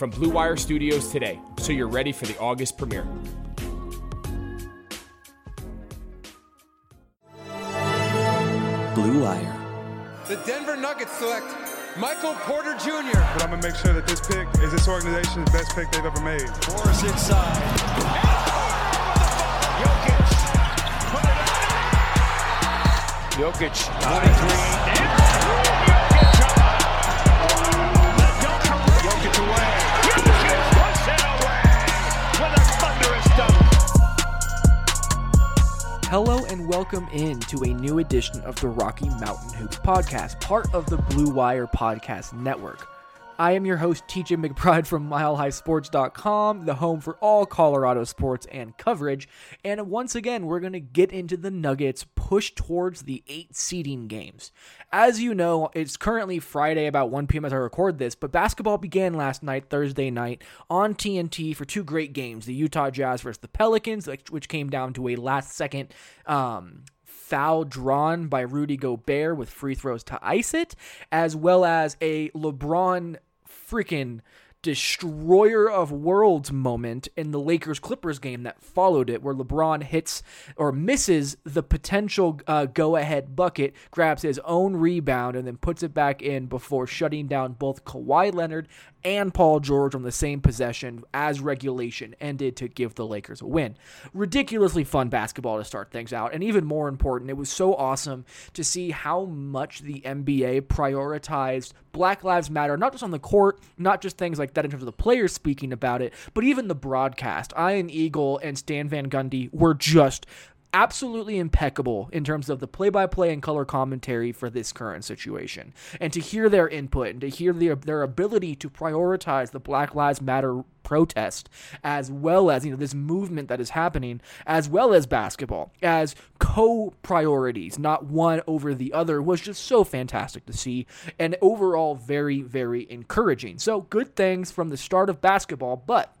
from Blue Wire Studios today so you're ready for the August premiere. Blue Wire. The Denver Nuggets select Michael Porter Jr. But I'm gonna make sure that this pick is this organization's best pick they've ever made. Morris inside. Jokic. Jokic, 23. Welcome in to a new edition of the Rocky Mountain Hoops podcast, part of the Blue Wire Podcast Network. I am your host, TJ McBride from MileHighSports.com, the home for all Colorado sports and coverage. And once again, we're going to get into the Nuggets push towards the eight seeding games. As you know, it's currently Friday about 1 p.m. as I record this, but basketball began last night, Thursday night, on TNT for two great games the Utah Jazz versus the Pelicans, which came down to a last second. Um, foul drawn by Rudy Gobert with free throws to ice it, as well as a LeBron freaking destroyer of worlds moment in the Lakers Clippers game that followed it, where LeBron hits or misses the potential uh, go ahead bucket, grabs his own rebound, and then puts it back in before shutting down both Kawhi Leonard and Paul George on the same possession as regulation ended to give the Lakers a win. Ridiculously fun basketball to start things out. And even more important, it was so awesome to see how much the NBA prioritized Black Lives Matter, not just on the court, not just things like that in terms of the players speaking about it, but even the broadcast. Ian Eagle and Stan Van Gundy were just absolutely impeccable in terms of the play-by-play and color commentary for this current situation. And to hear their input and to hear their, their ability to prioritize the black lives matter protest as well as you know this movement that is happening as well as basketball as co-priorities not one over the other was just so fantastic to see and overall very very encouraging. So good things from the start of basketball but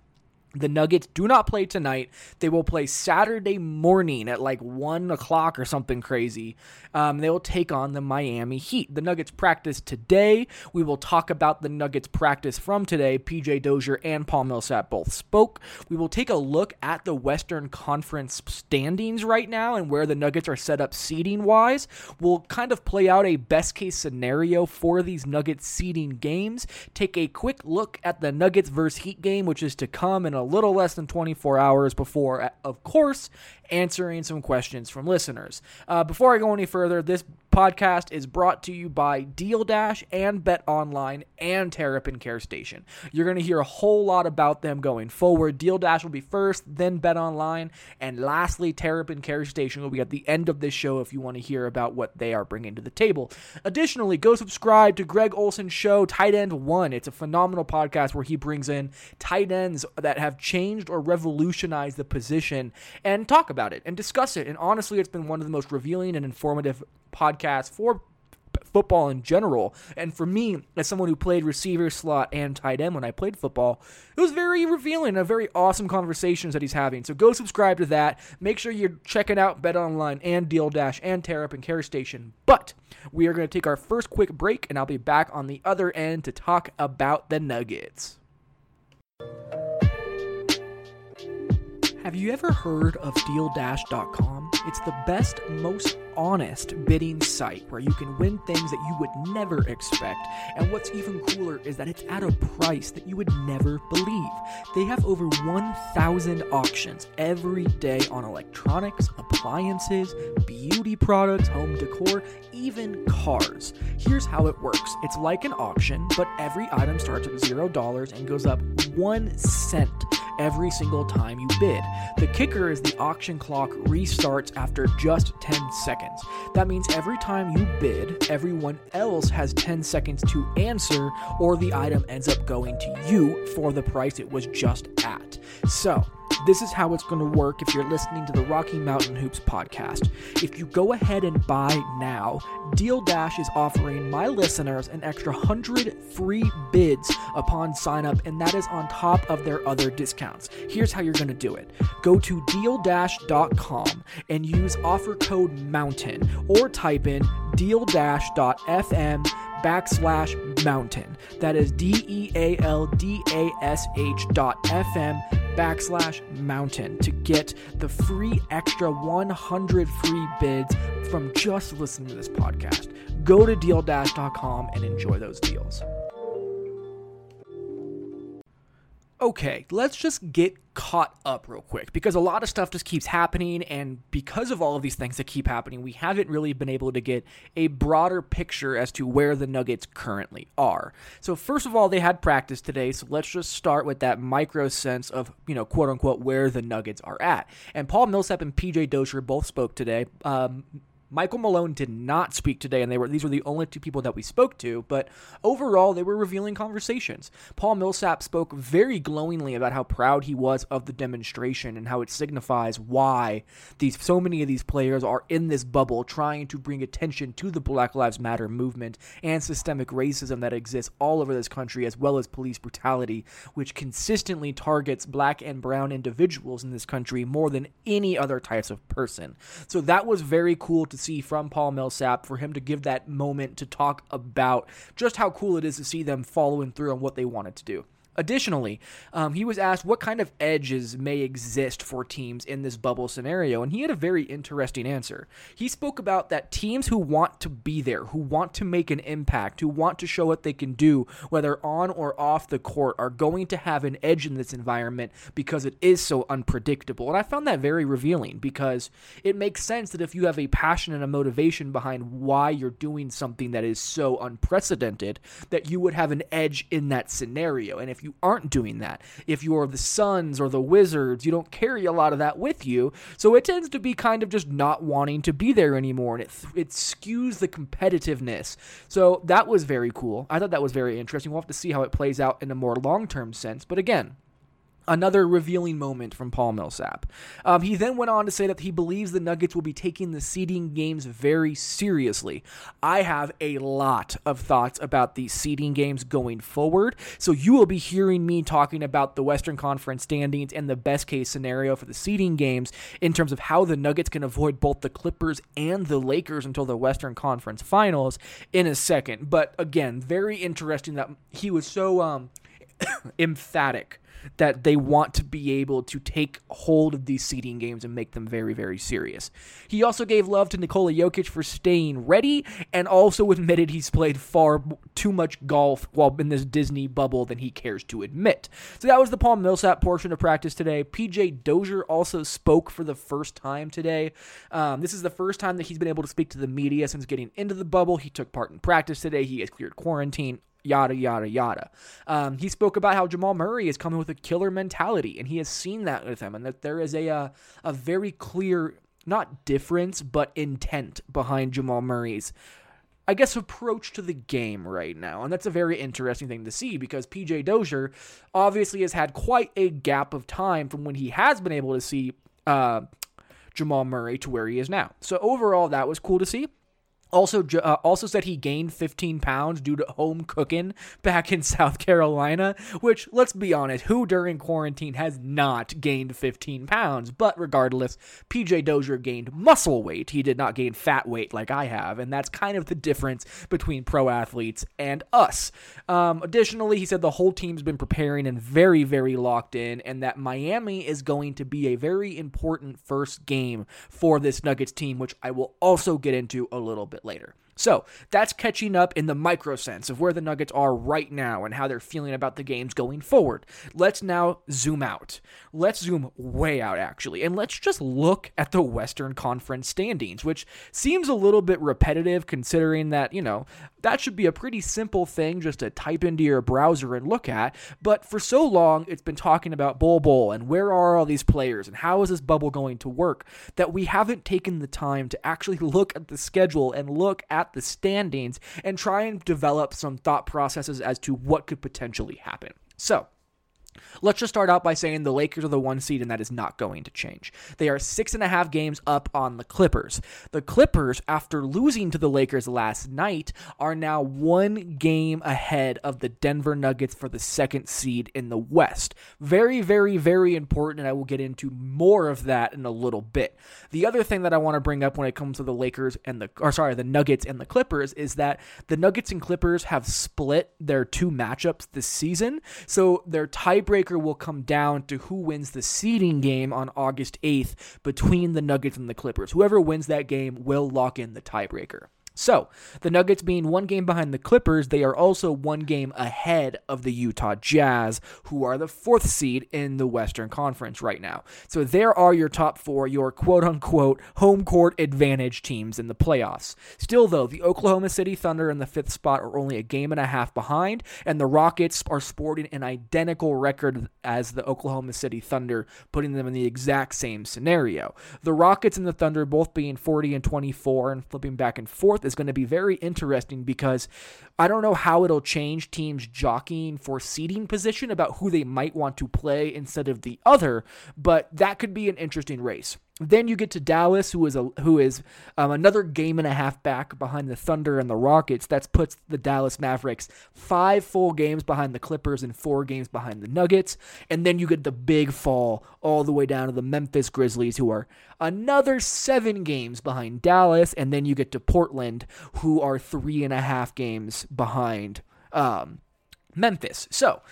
the Nuggets do not play tonight. They will play Saturday morning at like 1 o'clock or something crazy. Um, they will take on the Miami Heat. The Nuggets practice today. We will talk about the Nuggets practice from today. PJ Dozier and Paul Millsap both spoke. We will take a look at the Western Conference standings right now and where the Nuggets are set up seeding wise. We'll kind of play out a best case scenario for these Nuggets seeding games. Take a quick look at the Nuggets versus Heat game, which is to come in a little less than 24 hours before, of course, answering some questions from listeners. Uh, before I go any further, this podcast is brought to you by Deal Dash and Bet Online and Terrapin Care Station. You're going to hear a whole lot about them going forward. Deal Dash will be first, then Bet Online, and lastly, Terrapin Care Station will be at the end of this show if you want to hear about what they are bringing to the table. Additionally, go subscribe to Greg Olson's show, Tight End One. It's a phenomenal podcast where he brings in tight ends that have changed or revolutionized the position and talk about it and discuss it. And honestly, it's been one of the most revealing and informative podcasts for football in general. And for me, as someone who played receiver, slot, and tight end when I played football, it was very revealing and a very awesome conversations that he's having. So go subscribe to that. Make sure you're checking out Bet Online and Deal Dash and Terrapin Care Station. But we are going to take our first quick break, and I'll be back on the other end to talk about the Nuggets. Have you ever heard of DealDash.com? It's the best, most honest bidding site where you can win things that you would never expect. And what's even cooler is that it's at a price that you would never believe. They have over 1,000 auctions every day on electronics, appliances, beauty products, home decor, even cars. Here's how it works it's like an auction, but every item starts at $0 and goes up 1 cent every single time you bid. The kicker is the auction clock restarts after just 10 seconds. That means every time you bid, everyone else has 10 seconds to answer, or the item ends up going to you for the price it was just at. So, This is how it's going to work if you're listening to the Rocky Mountain Hoops podcast. If you go ahead and buy now, Deal Dash is offering my listeners an extra 100 free bids upon sign up, and that is on top of their other discounts. Here's how you're going to do it go to dealdash.com and use offer code MOUNTAIN or type in dealdash.fm backslash mountain. That is D E A L D A S H dot FM backslash mountain to get the free extra 100 free bids from just listening to this podcast. Go to dealdash.com and enjoy those deals. Okay, let's just get caught up real quick because a lot of stuff just keeps happening, and because of all of these things that keep happening, we haven't really been able to get a broader picture as to where the Nuggets currently are. So, first of all, they had practice today, so let's just start with that micro sense of, you know, quote unquote, where the Nuggets are at. And Paul Millsap and PJ Dozier both spoke today. Um, Michael Malone did not speak today, and they were these were the only two people that we spoke to. But overall, they were revealing conversations. Paul Millsap spoke very glowingly about how proud he was of the demonstration and how it signifies why these so many of these players are in this bubble, trying to bring attention to the Black Lives Matter movement and systemic racism that exists all over this country, as well as police brutality, which consistently targets black and brown individuals in this country more than any other types of person. So that was very cool to see from Paul Millsap for him to give that moment to talk about just how cool it is to see them following through on what they wanted to do. Additionally, um, he was asked what kind of edges may exist for teams in this bubble scenario, and he had a very interesting answer. He spoke about that teams who want to be there, who want to make an impact, who want to show what they can do, whether on or off the court, are going to have an edge in this environment because it is so unpredictable. And I found that very revealing because it makes sense that if you have a passion and a motivation behind why you're doing something that is so unprecedented, that you would have an edge in that scenario. And if you aren't doing that. If you're the Suns or the Wizards, you don't carry a lot of that with you. So it tends to be kind of just not wanting to be there anymore, and it it skews the competitiveness. So that was very cool. I thought that was very interesting. We'll have to see how it plays out in a more long term sense. But again, Another revealing moment from Paul Millsap. Um, he then went on to say that he believes the Nuggets will be taking the seeding games very seriously. I have a lot of thoughts about these seeding games going forward, so you will be hearing me talking about the Western Conference standings and the best case scenario for the seeding games in terms of how the Nuggets can avoid both the Clippers and the Lakers until the Western Conference Finals in a second. But again, very interesting that he was so um, emphatic that they want to be able to take hold of these seeding games and make them very, very serious. He also gave love to Nikola Jokic for staying ready and also admitted he's played far too much golf while in this Disney bubble than he cares to admit. So that was the Paul Millsap portion of practice today. PJ Dozier also spoke for the first time today. Um, this is the first time that he's been able to speak to the media since getting into the bubble. He took part in practice today. He has cleared quarantine yada yada yada. Um, he spoke about how Jamal Murray is coming with a killer mentality, and he has seen that with him, and that there is a a, uh, a very clear not difference but intent behind Jamal Murray's. I guess approach to the game right now. And that's a very interesting thing to see because PJ Dozier obviously has had quite a gap of time from when he has been able to see uh, Jamal Murray to where he is now. So overall, that was cool to see. Also, uh, also said he gained 15 pounds due to home cooking back in South Carolina. Which, let's be honest, who during quarantine has not gained 15 pounds? But regardless, PJ Dozier gained muscle weight. He did not gain fat weight like I have, and that's kind of the difference between pro athletes and us. Um, additionally, he said the whole team's been preparing and very, very locked in, and that Miami is going to be a very important first game for this Nuggets team, which I will also get into a little bit later. So that's catching up in the micro sense of where the Nuggets are right now and how they're feeling about the games going forward. Let's now zoom out. Let's zoom way out, actually, and let's just look at the Western Conference standings, which seems a little bit repetitive considering that, you know, that should be a pretty simple thing just to type into your browser and look at. But for so long, it's been talking about Bol Bol and where are all these players and how is this bubble going to work that we haven't taken the time to actually look at the schedule and look at the standings and try and develop some thought processes as to what could potentially happen. So, Let's just start out by saying the Lakers are the one seed, and that is not going to change. They are six and a half games up on the Clippers. The Clippers, after losing to the Lakers last night, are now one game ahead of the Denver Nuggets for the second seed in the West. Very, very, very important, and I will get into more of that in a little bit. The other thing that I want to bring up when it comes to the Lakers and the, or sorry, the Nuggets and the Clippers is that the Nuggets and Clippers have split their two matchups this season, so their tiebreaker will come down to who wins the seeding game on August 8th between the Nuggets and the Clippers. Whoever wins that game will lock in the tiebreaker. So, the Nuggets being one game behind the Clippers, they are also one game ahead of the Utah Jazz, who are the fourth seed in the Western Conference right now. So, there are your top four, your quote unquote home court advantage teams in the playoffs. Still, though, the Oklahoma City Thunder in the fifth spot are only a game and a half behind, and the Rockets are sporting an identical record as the Oklahoma City Thunder, putting them in the exact same scenario. The Rockets and the Thunder both being 40 and 24 and flipping back and forth is going to be very interesting because I don't know how it'll change teams jockeying for seeding position about who they might want to play instead of the other, but that could be an interesting race. Then you get to Dallas, who is a who is um, another game and a half back behind the Thunder and the Rockets. That puts the Dallas Mavericks five full games behind the Clippers and four games behind the Nuggets. And then you get the big fall all the way down to the Memphis Grizzlies, who are another seven games behind Dallas. And then you get to Portland, who are three and a half games behind. Um, Memphis. So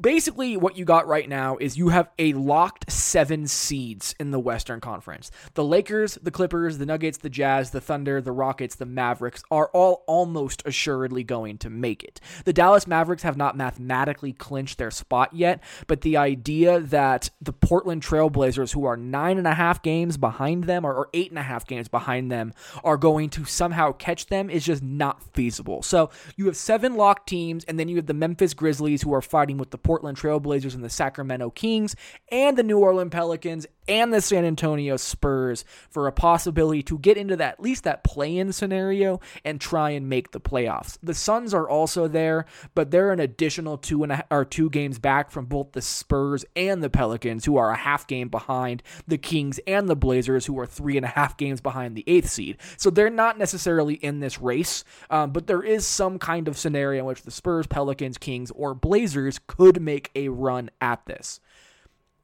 basically, what you got right now is you have a locked seven seeds in the Western Conference. The Lakers, the Clippers, the Nuggets, the Jazz, the Thunder, the Rockets, the Mavericks are all almost assuredly going to make it. The Dallas Mavericks have not mathematically clinched their spot yet, but the idea that the Portland Trailblazers, who are nine and a half games behind them or, or eight and a half games behind them, are going to somehow catch them is just not feasible. So you have seven locked teams, and then you have the Memphis Grizzlies, who are fighting with the Portland Trailblazers and the Sacramento Kings and the New Orleans Pelicans and the San Antonio Spurs for a possibility to get into that at least that play-in scenario and try and make the playoffs. The Suns are also there, but they're an additional two and a, or two games back from both the Spurs and the Pelicans, who are a half game behind the Kings and the Blazers, who are three and a half games behind the eighth seed. So they're not necessarily in this race, um, but there is some kind of scenario in which the Spurs, Pelicans, Kings, or Blazers could make a run at this.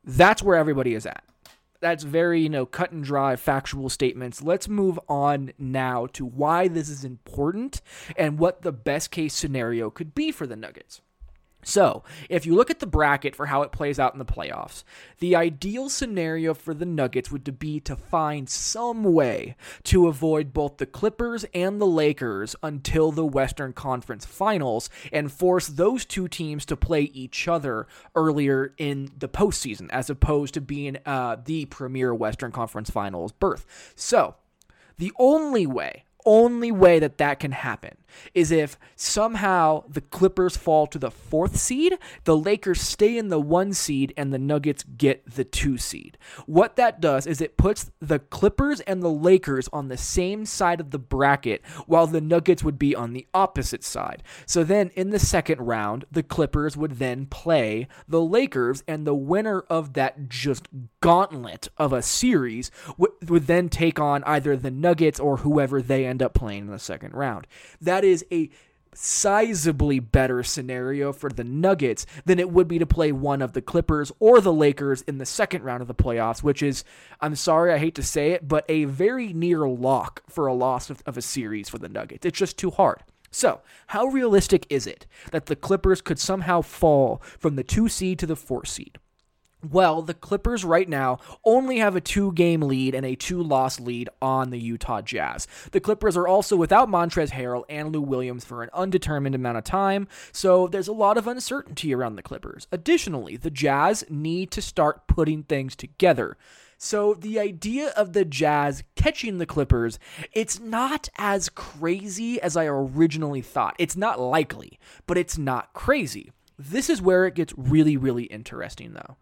That's where everybody is at that's very, you know, cut and dry factual statements. Let's move on now to why this is important and what the best case scenario could be for the Nuggets. So, if you look at the bracket for how it plays out in the playoffs, the ideal scenario for the Nuggets would be to find some way to avoid both the Clippers and the Lakers until the Western Conference Finals and force those two teams to play each other earlier in the postseason, as opposed to being uh, the premier Western Conference Finals berth. So, the only way only way that that can happen is if somehow the Clippers fall to the fourth seed, the Lakers stay in the one seed, and the Nuggets get the two seed. What that does is it puts the Clippers and the Lakers on the same side of the bracket, while the Nuggets would be on the opposite side. So then in the second round, the Clippers would then play the Lakers, and the winner of that just gauntlet of a series would, would then take on either the Nuggets or whoever they end up playing in the second round. That is a sizably better scenario for the Nuggets than it would be to play one of the Clippers or the Lakers in the second round of the playoffs, which is, I'm sorry, I hate to say it, but a very near lock for a loss of, of a series for the Nuggets. It's just too hard. So, how realistic is it that the Clippers could somehow fall from the two seed to the four seed? Well, the Clippers right now only have a two game lead and a two loss lead on the Utah Jazz. The Clippers are also without Montrezl Harrell and Lou Williams for an undetermined amount of time, so there's a lot of uncertainty around the Clippers. Additionally, the Jazz need to start putting things together. So the idea of the Jazz catching the Clippers, it's not as crazy as I originally thought. It's not likely, but it's not crazy. This is where it gets really, really interesting, though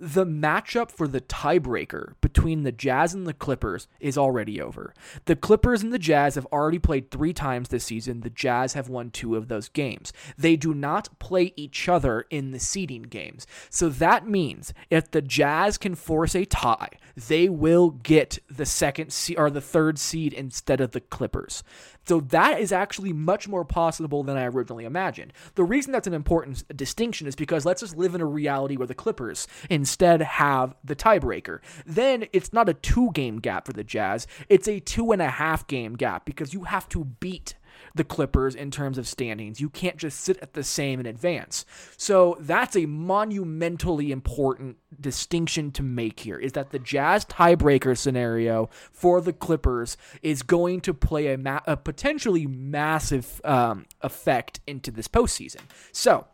the matchup for the tiebreaker between the Jazz and the Clippers is already over. The Clippers and the Jazz have already played three times this season. The Jazz have won two of those games. They do not play each other in the seeding games. So that means if the Jazz can force a tie, they will get the second seed or the third seed instead of the Clippers. So that is actually much more possible than I originally imagined. The reason that's an important distinction is because let's just live in a reality where the Clippers instead have the tiebreaker. Then it's not a two game gap for the Jazz, it's a two and a half game gap because you have to beat the Clippers in terms of standings. You can't just sit at the same in advance. So that's a monumentally important distinction to make here is that the Jazz tiebreaker scenario for the Clippers is going to play a, ma- a potentially massive um, effect into this postseason. So,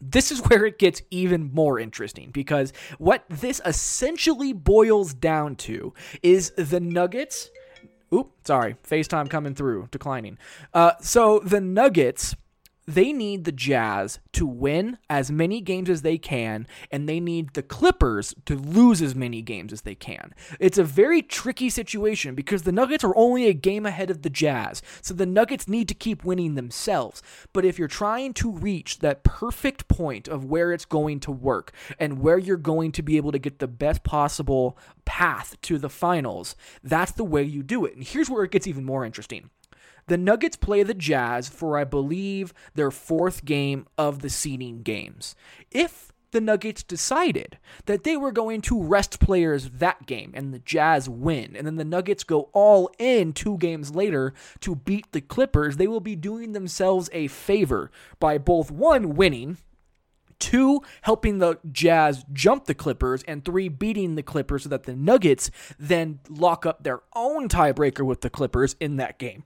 this is where it gets even more interesting because what this essentially boils down to is the Nuggets Oop, sorry. FaceTime coming through, declining. Uh, so the Nuggets they need the Jazz to win as many games as they can, and they need the Clippers to lose as many games as they can. It's a very tricky situation because the Nuggets are only a game ahead of the Jazz, so the Nuggets need to keep winning themselves. But if you're trying to reach that perfect point of where it's going to work and where you're going to be able to get the best possible path to the finals, that's the way you do it. And here's where it gets even more interesting. The Nuggets play the Jazz for, I believe, their fourth game of the seeding games. If the Nuggets decided that they were going to rest players that game and the Jazz win, and then the Nuggets go all in two games later to beat the Clippers, they will be doing themselves a favor by both one, winning, two, helping the Jazz jump the Clippers, and three, beating the Clippers so that the Nuggets then lock up their own tiebreaker with the Clippers in that game.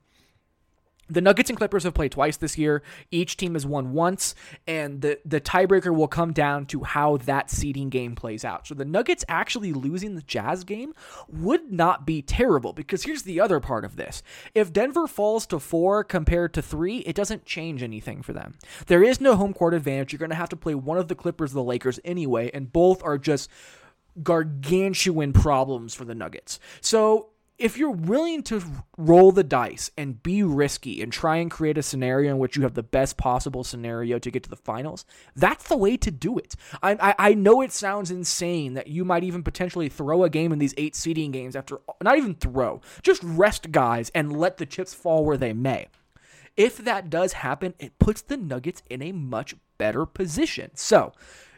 The Nuggets and Clippers have played twice this year. Each team has won once, and the, the tiebreaker will come down to how that seeding game plays out. So the Nuggets actually losing the Jazz game would not be terrible because here's the other part of this. If Denver falls to four compared to three, it doesn't change anything for them. There is no home court advantage. You're going to have to play one of the Clippers the Lakers anyway, and both are just gargantuan problems for the Nuggets. So if you're willing to roll the dice and be risky and try and create a scenario in which you have the best possible scenario to get to the finals, that's the way to do it. I, I, I, know it sounds insane that you might even potentially throw a game in these eight seeding games after, not even throw, just rest guys and let the chips fall where they may. If that does happen, it puts the Nuggets in a much better position. So,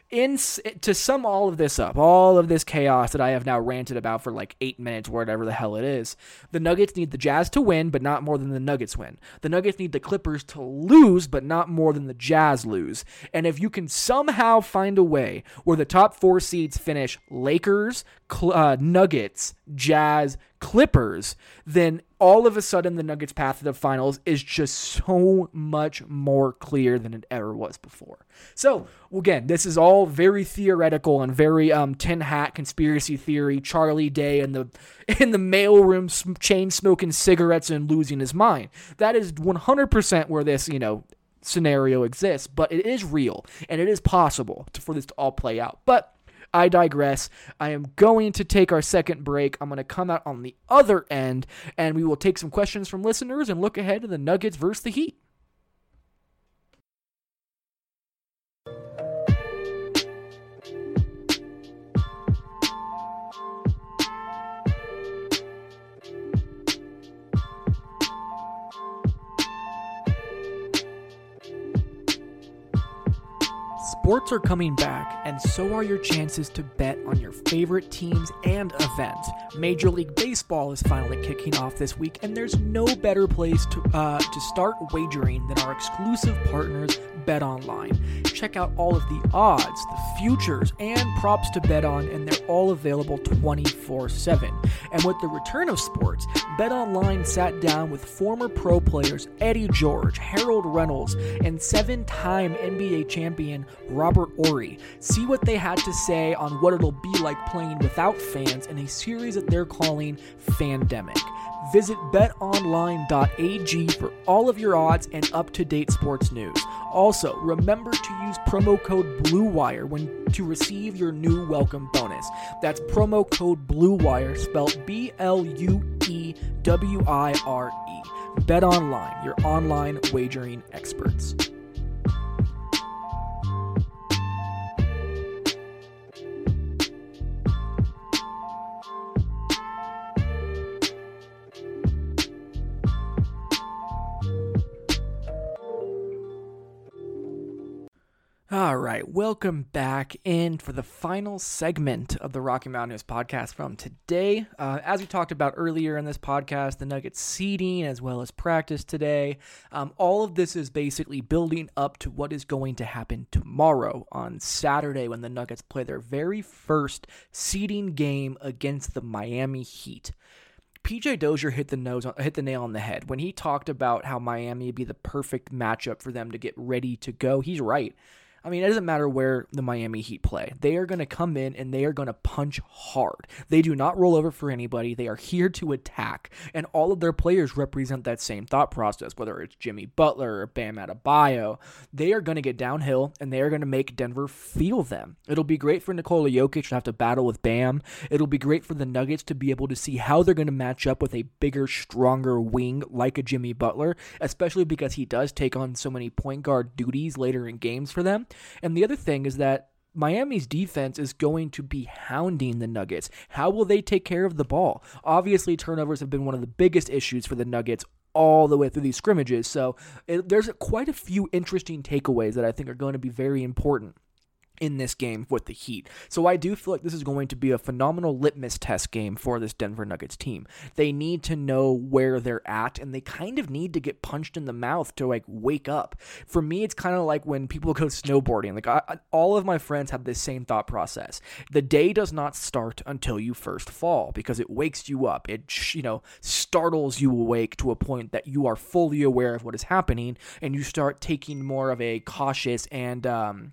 in to sum all of this up, all of this chaos that I have now ranted about for like eight minutes, whatever the hell it is, the Nuggets need the Jazz to win, but not more than the Nuggets win. The Nuggets need the Clippers to lose, but not more than the Jazz lose. And if you can somehow find a way where the top four seeds finish Lakers, uh, Nuggets, Jazz, Clippers, then all of a sudden the Nuggets' path to the finals is just so much more clear than it ever was before. So, again, this is all very theoretical and very um, tin hat conspiracy theory. Charlie Day in the in the mailroom chain smoking cigarettes and losing his mind. That is 100% where this you know scenario exists, but it is real and it is possible to, for this to all play out. But I digress. I am going to take our second break. I'm going to come out on the other end and we will take some questions from listeners and look ahead to the Nuggets versus the Heat. Sports are coming back, and so are your chances to bet on your favorite teams and events. Major League Baseball is finally kicking off this week, and there's no better place to uh, to start wagering than our exclusive partners, Bet Online. Check out all of the odds, the futures, and props to bet on, and they're all available 24/7. And with the return of sports, Bet Online sat down with former pro players Eddie George, Harold Reynolds, and seven-time NBA champion Robert Horry. See what they had to say on what it'll be like playing without fans in a series that they're calling Fandemic. Visit betonline.ag for all of your odds and up to date sports news. Also, remember to use promo code BLUEWIRE when to receive your new welcome bonus. That's promo code BLUEWIRE spelled B L U E W I R E. Bet Online, your online wagering experts. All right, welcome back in for the final segment of the Rocky Mountain News podcast from today. Uh, as we talked about earlier in this podcast, the Nuggets seeding as well as practice today. Um, all of this is basically building up to what is going to happen tomorrow on Saturday when the Nuggets play their very first seeding game against the Miami Heat. PJ Dozier hit the nose hit the nail on the head when he talked about how Miami would be the perfect matchup for them to get ready to go. He's right. I mean, it doesn't matter where the Miami Heat play. They are going to come in and they are going to punch hard. They do not roll over for anybody. They are here to attack. And all of their players represent that same thought process, whether it's Jimmy Butler or Bam Adebayo. They are going to get downhill and they are going to make Denver feel them. It'll be great for Nikola Jokic to have to battle with Bam. It'll be great for the Nuggets to be able to see how they're going to match up with a bigger, stronger wing like a Jimmy Butler, especially because he does take on so many point guard duties later in games for them. And the other thing is that Miami's defense is going to be hounding the Nuggets. How will they take care of the ball? Obviously, turnovers have been one of the biggest issues for the Nuggets all the way through these scrimmages. So it, there's quite a few interesting takeaways that I think are going to be very important in this game with the Heat. So I do feel like this is going to be a phenomenal litmus test game for this Denver Nuggets team. They need to know where they're at and they kind of need to get punched in the mouth to like wake up. For me it's kind of like when people go snowboarding. Like I, all of my friends have this same thought process. The day does not start until you first fall because it wakes you up. It you know startles you awake to a point that you are fully aware of what is happening and you start taking more of a cautious and um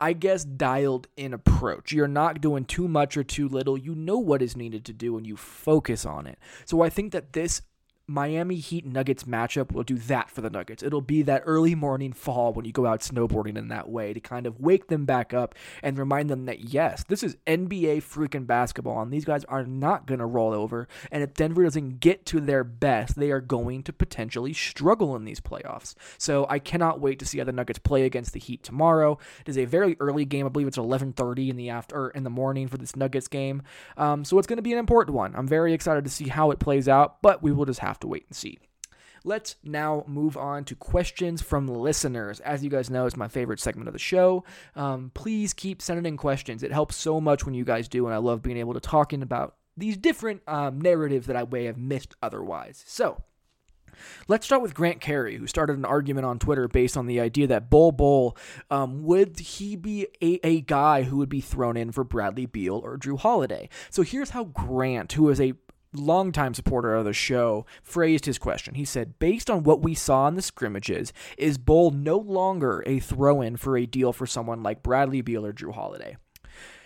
I guess, dialed in approach. You're not doing too much or too little. You know what is needed to do and you focus on it. So I think that this Miami Heat Nuggets matchup will do that for the Nuggets. It'll be that early morning fall when you go out snowboarding in that way to kind of wake them back up and remind them that, yes, this is NBA freaking basketball and these guys are not going to roll over. And if Denver doesn't get to their best, they are going to potentially struggle in these playoffs. So I cannot wait to see how the Nuggets play against the Heat tomorrow. It is a very early game. I believe it's 11:30 in the after in the morning for this Nuggets game. Um, so it's going to be an important one. I'm very excited to see how it plays out, but we will just have have to wait and see. Let's now move on to questions from listeners. As you guys know, it's my favorite segment of the show. Um, please keep sending in questions. It helps so much when you guys do, and I love being able to talk in about these different um, narratives that I may have missed otherwise. So, Let's start with Grant Carey, who started an argument on Twitter based on the idea that Bol Bol um, would he be a, a guy who would be thrown in for Bradley Beal or Jrue Holiday. So here's how Grant, who is a longtime supporter of the show, phrased his question. He said, Based on what we saw in the scrimmages, is Bol no longer a throw in for a deal for someone like Bradley Beal or Jrue Holiday?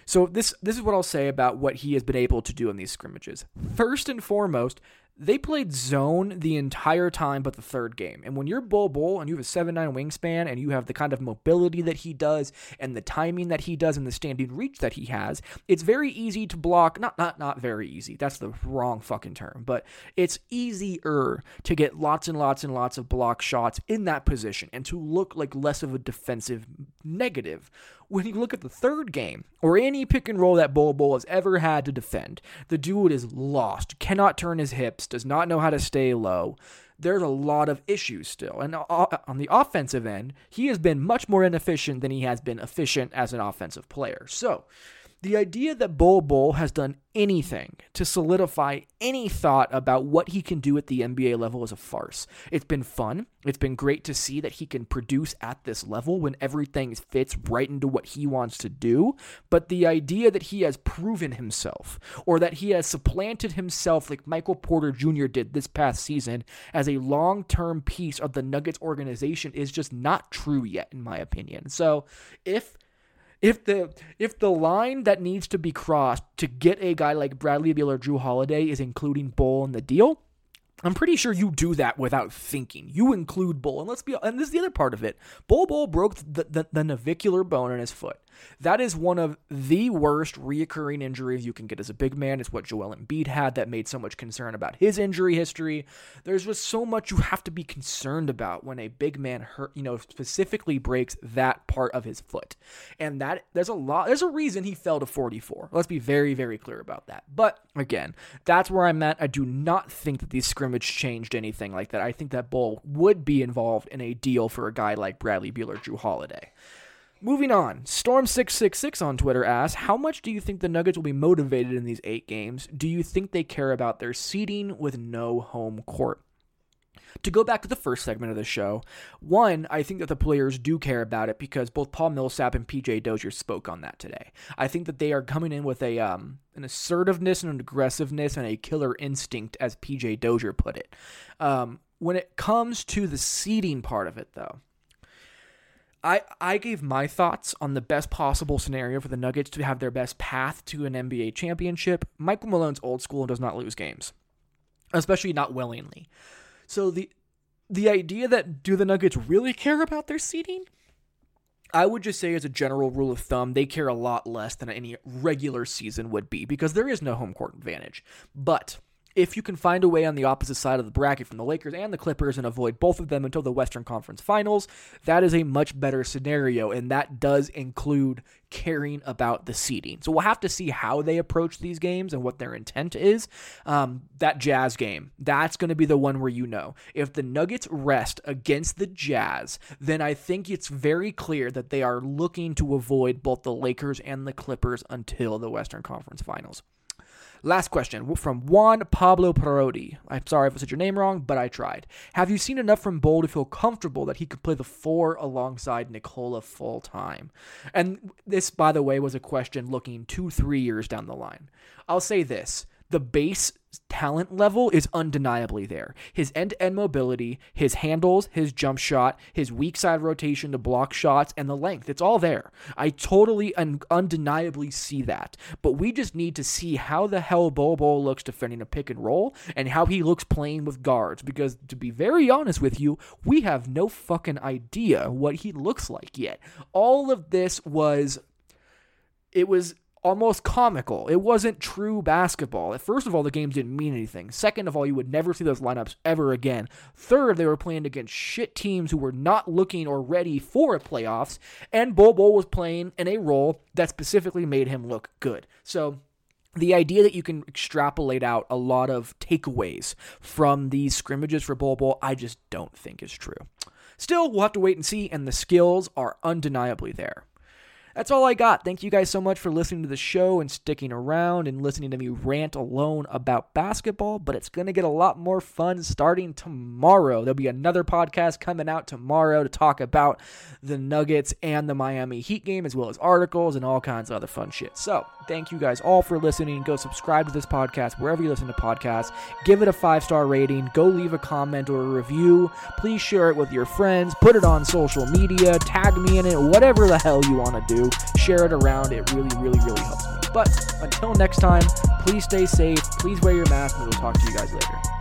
So this this is what I'll say about what he has been able to do in these scrimmages. First and foremost, they played zone the entire time but the third game. And when you're Bol Bol and you have a 7 9 wingspan and you have the kind of mobility that he does and the timing that he does and the standing reach that he has, it's very easy to block. Not, not, not very easy. That's the wrong fucking term. But it's easier to get lots and lots and lots of block shots in that position and to look like less of a defensive negative when you look at the third game, or any pick and roll that Bol Bol has ever had to defend, the dude is lost, cannot turn his hips, does not know how to stay low. There's a lot of issues still. And uh, uh, on the offensive end, he has been much more inefficient than he has been efficient as an offensive player. So, the idea that Bol Bol has done anything to solidify any thought about what he can do at the NBA level is a farce. It's been fun. It's been great to see that he can produce at this level when everything fits right into what he wants to do. But the idea that he has proven himself or that he has supplanted himself like Michael Porter Jr. did this past season as a long term piece of the Nuggets organization is just not true yet, in my opinion. So if if the if the line that needs to be crossed to get a guy like Bradley Beal or Jrue Holiday is including Bol in the deal, I'm pretty sure you do that without thinking. You include Bol, and let's be and this is the other part of it. Bol Bol broke the, the, the navicular bone in his foot. That is one of the worst reoccurring injuries you can get as a big man. It's what Joel Embiid had that made so much concern about his injury history. There's just so much you have to be concerned about when a big man hurt, you know, specifically breaks that part of his foot. And that there's a lot there's a reason he fell to 44. Let's be very very clear about that. But again, that's where I'm at. I do not think that these scrimmage changed anything like that. I think that Bol would be involved in a deal for a guy like Bradley Beal or Jrue Holiday. Moving on, Storm666 on Twitter asks, How much do you think the Nuggets will be motivated in these eight games? Do you think they care about their seeding with no home court? To go back to the first segment of the show, one, I think that the players do care about it because both Paul Millsap and PJ Dozier spoke on that today. I think that they are coming in with a um, an assertiveness and an aggressiveness and a killer instinct, as PJ Dozier put it. Um, when it comes to the seeding part of it, though, I, I gave my thoughts on the best possible scenario for the Nuggets to have their best path to an NBA championship. Michael Malone's old school and does not lose games, especially not willingly. So the the idea that do the Nuggets really care about their seeding? I would just say, as a general rule of thumb, they care a lot less than any regular season would be because there is no home court advantage. But if you can find a way on the opposite side of the bracket from the Lakers and the Clippers and avoid both of them until the Western Conference Finals, that is a much better scenario, and that does include caring about the seeding. So we'll have to see how they approach these games and what their intent is. Um, that Jazz game, that's going to be the one where you know. If the Nuggets rest against the Jazz, then I think it's very clear that they are looking to avoid both the Lakers and the Clippers until the Western Conference Finals. Last question from Juan Pablo Parodi. I'm sorry if I said your name wrong, but I tried. Have you seen enough from Bol to feel comfortable that he could play the four alongside Nikola full time? And this, by the way, was a question looking two, three years down the line. I'll say this the base talent level is undeniably there. His end to end mobility, his handles, his jump shot, his weak side rotation to block shots, and the length. It's all there. I totally and undeniably see that. But we just need to see how the hell Bobo looks defending a pick and roll and how he looks playing with guards. Because to be very honest with you, we have no fucking idea what he looks like yet. All of this was. It was almost comical. It wasn't true basketball. First of all, the games didn't mean anything. Second of all, you would never see those lineups ever again. Third, they were playing against shit teams who were not looking or ready for playoffs, and Bol was playing in a role that specifically made him look good. So the idea that you can extrapolate out a lot of takeaways from these scrimmages for Bol Bol, I just don't think is true. Still, we'll have to wait and see, and the skills are undeniably there. That's all I got. Thank you guys so much for listening to the show and sticking around and listening to me rant alone about basketball. But it's going to get a lot more fun starting tomorrow. There'll be another podcast coming out tomorrow to talk about the Nuggets and the Miami Heat game, as well as articles and all kinds of other fun shit. So, thank you guys all for listening. Go subscribe to this podcast wherever you listen to podcasts. Give it a five star rating. Go leave a comment or a review. Please share it with your friends. Put it on social media. Tag me in it. Whatever the hell you want to do share it around. It really, really, really helps me. But until next time, please stay safe. Please wear your mask, and we'll talk to you guys later.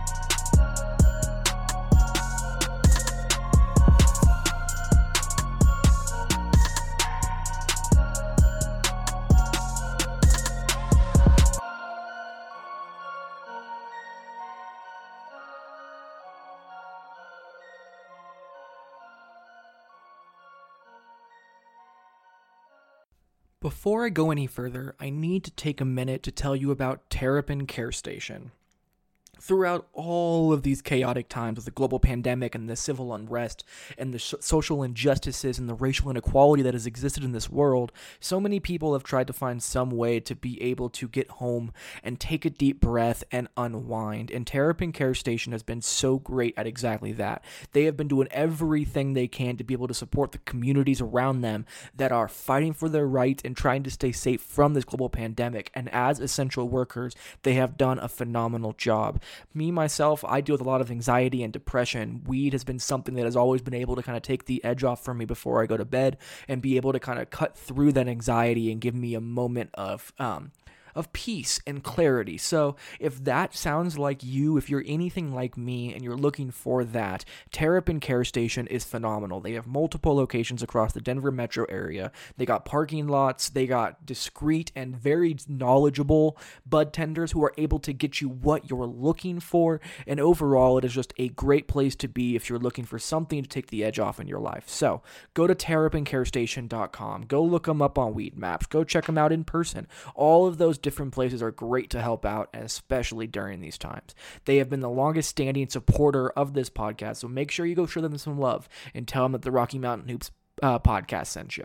Before I go any further, I need to take a minute to tell you about Terrapin Care Station. Throughout all of these chaotic times with the global pandemic and the civil unrest and the sh- social injustices and the racial inequality that has existed in this world, so many people have tried to find some way to be able to get home and take a deep breath and unwind. And Terrapin Care Station has been so great at exactly that. They have been doing everything they can to be able to support the communities around them that are fighting for their rights and trying to stay safe from this global pandemic. And as essential workers, they have done a phenomenal job me myself i deal with a lot of anxiety and depression. Weed has been something that has always been able to kind of take the edge off for me before i go to bed and be able to kind of cut through that anxiety and give me a moment of um, of peace and clarity. So, if that sounds like you, if you're anything like me and you're looking for that, Terrapin Care Station is phenomenal. They have multiple locations across the Denver metro area. They got parking lots, they got discreet and very knowledgeable bud tenders who are able to get you what you're looking for. And overall, it is just a great place to be if you're looking for something to take the edge off in your life. So, go to terrapincarestation.com. Go look them up on Weed Maps. Go check them out in person. All of those different places are great to help out, especially during these times. They have been the longest standing supporter of this podcast, so make sure you go show them some love and tell them that the Rocky Mountain Hoops uh, podcast sent you.